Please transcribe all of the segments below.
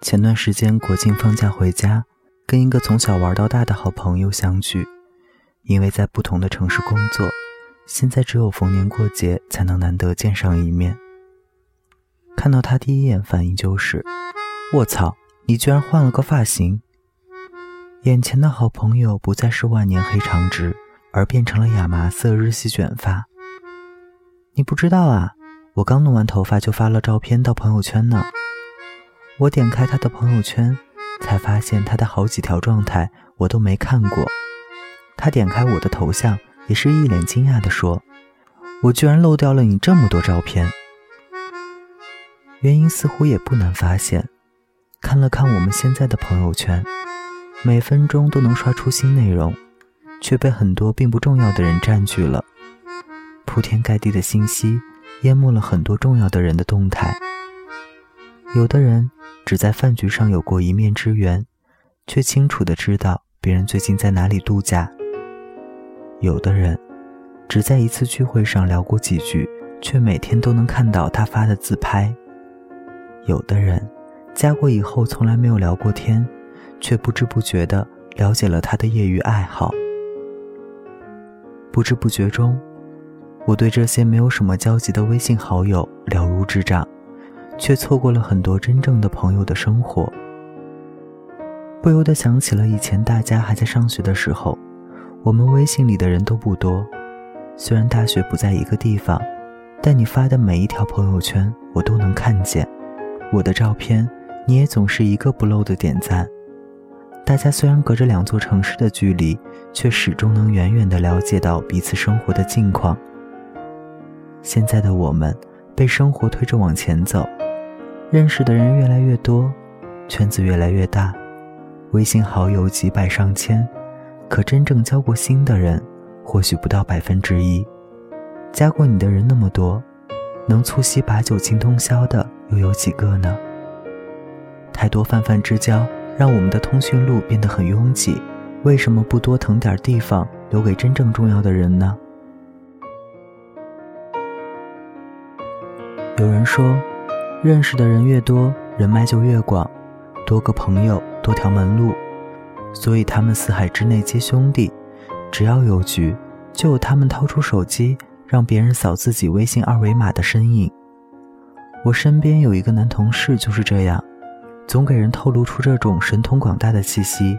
前段时间国庆放假回家，跟一个从小玩到大的好朋友相聚，因为在不同的城市工作，现在只有逢年过节才能难得见上一面。看到他第一眼反应就是：“卧槽，你居然换了个发型！”眼前的好朋友不再是万年黑长直，而变成了亚麻色日系卷发。你不知道啊，我刚弄完头发就发了照片到朋友圈呢。我点开他的朋友圈，才发现他的好几条状态我都没看过。他点开我的头像，也是一脸惊讶地说：“我居然漏掉了你这么多照片。”原因似乎也不难发现，看了看我们现在的朋友圈，每分钟都能刷出新内容，却被很多并不重要的人占据了。铺天盖地的信息，淹没了很多重要的人的动态。有的人。只在饭局上有过一面之缘，却清楚的知道别人最近在哪里度假。有的人只在一次聚会上聊过几句，却每天都能看到他发的自拍。有的人加过以后从来没有聊过天，却不知不觉的了解了他的业余爱好。不知不觉中，我对这些没有什么交集的微信好友了如指掌。却错过了很多真正的朋友的生活，不由得想起了以前大家还在上学的时候，我们微信里的人都不多。虽然大学不在一个地方，但你发的每一条朋友圈我都能看见，我的照片你也总是一个不漏的点赞。大家虽然隔着两座城市的距离，却始终能远远的了解到彼此生活的近况。现在的我们被生活推着往前走。认识的人越来越多，圈子越来越大，微信好友几百上千，可真正交过心的人，或许不到百分之一。加过你的人那么多，能促膝把酒倾通宵的又有几个呢？太多泛泛之交，让我们的通讯录变得很拥挤。为什么不多腾点地方，留给真正重要的人呢？有人说。认识的人越多，人脉就越广，多个朋友多条门路，所以他们四海之内皆兄弟。只要有局，就有他们掏出手机让别人扫自己微信二维码的身影。我身边有一个男同事就是这样，总给人透露出这种神通广大的气息。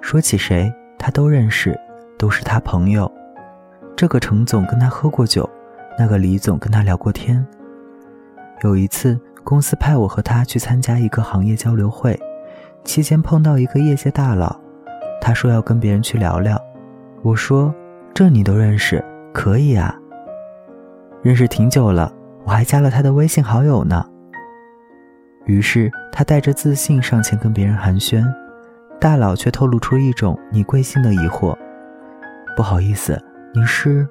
说起谁，他都认识，都是他朋友。这个程总跟他喝过酒，那个李总跟他聊过天。有一次。公司派我和他去参加一个行业交流会，期间碰到一个业界大佬，他说要跟别人去聊聊。我说：“这你都认识，可以啊。”认识挺久了，我还加了他的微信好友呢。于是他带着自信上前跟别人寒暄，大佬却透露出一种你贵姓的疑惑。不好意思，您是？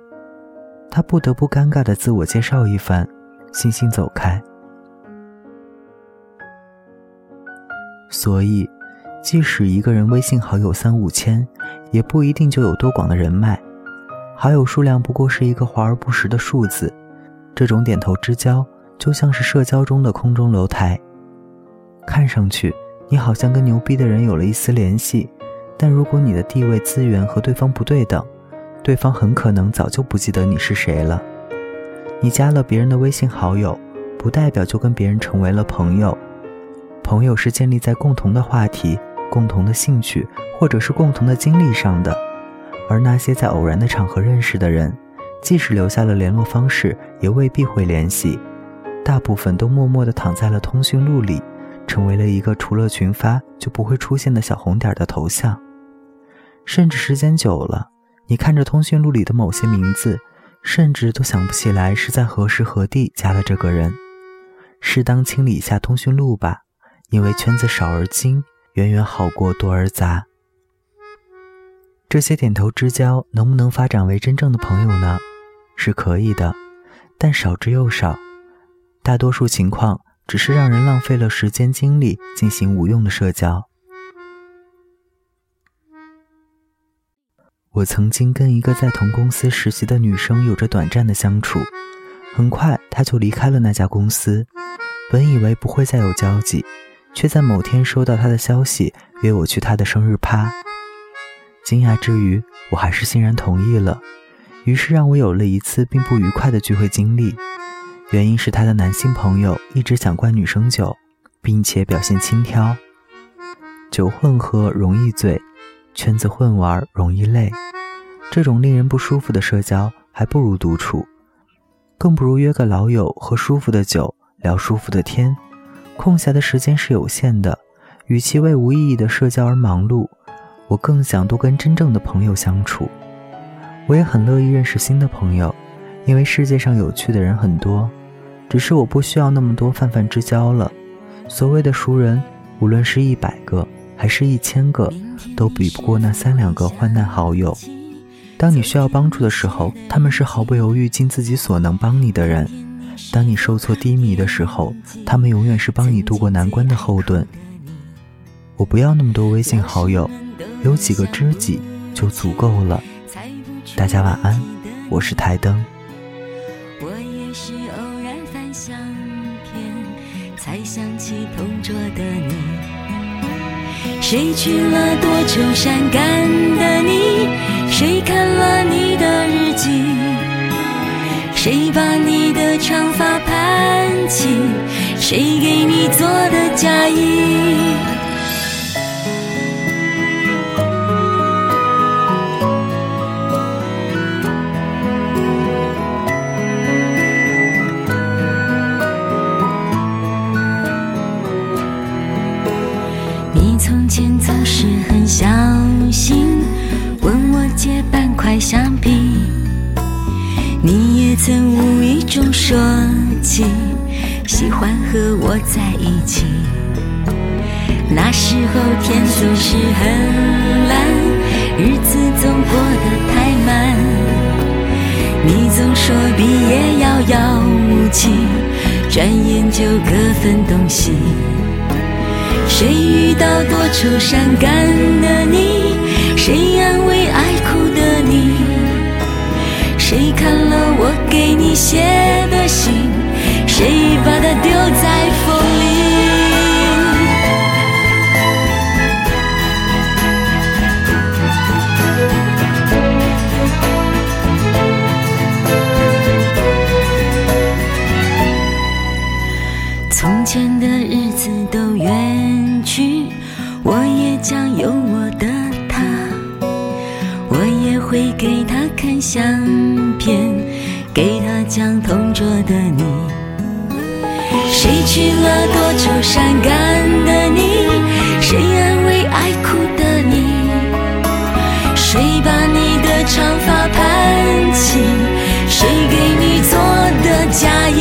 他不得不尴尬的自我介绍一番，悻悻走开。所以，即使一个人微信好友三五千，也不一定就有多广的人脉。好友数量不过是一个华而不实的数字。这种点头之交，就像是社交中的空中楼台。看上去你好像跟牛逼的人有了一丝联系，但如果你的地位资源和对方不对等，对方很可能早就不记得你是谁了。你加了别人的微信好友，不代表就跟别人成为了朋友。朋友是建立在共同的话题、共同的兴趣，或者是共同的经历上的，而那些在偶然的场合认识的人，即使留下了联络方式，也未必会联系，大部分都默默地躺在了通讯录里，成为了一个除了群发就不会出现的小红点的头像，甚至时间久了，你看着通讯录里的某些名字，甚至都想不起来是在何时何地加了这个人，适当清理一下通讯录吧。因为圈子少而精，远远好过多而杂。这些点头之交能不能发展为真正的朋友呢？是可以的，但少之又少。大多数情况只是让人浪费了时间精力进行无用的社交。我曾经跟一个在同公司实习的女生有着短暂的相处，很快她就离开了那家公司。本以为不会再有交集。却在某天收到他的消息，约我去他的生日趴。惊讶之余，我还是欣然同意了。于是让我有了一次并不愉快的聚会经历，原因是他的男性朋友一直想灌女生酒，并且表现轻佻。酒混合容易醉，圈子混玩容易累。这种令人不舒服的社交，还不如独处，更不如约个老友喝舒服的酒，聊舒服的天。空暇的时间是有限的，与其为无意义的社交而忙碌。我更想多跟真正的朋友相处，我也很乐意认识新的朋友，因为世界上有趣的人很多，只是我不需要那么多泛泛之交了。所谓的熟人，无论是一百个还是一千个，都比不过那三两个患难好友。当你需要帮助的时候，他们是毫不犹豫、尽自己所能帮你的人；当你受挫低迷的时候，他们永远是帮你渡过难关的后盾。我不要那么多微信好友。有几个知己就足够了。大家晚安，我是台灯。我也是偶然翻相片，才想起同桌的你。谁去了多愁善感的你？谁看了你的日记？谁把你的长发盘起？谁给你做的嫁衣？喜欢和我在一起。那时候天总是很蓝，日子总过得太慢。你总说毕业遥遥无期，转眼就各分东西。谁遇到多愁善感的你？谁安慰爱哭的你？谁看了我给你写的信？谁把它丢在风里？从前的日子都远。去，我也将有我的他，我也会给他看相片，给他讲同桌的你。谁娶了多愁善感的你？谁安慰爱哭的你？谁把你的长发盘起？谁给你做的嫁衣？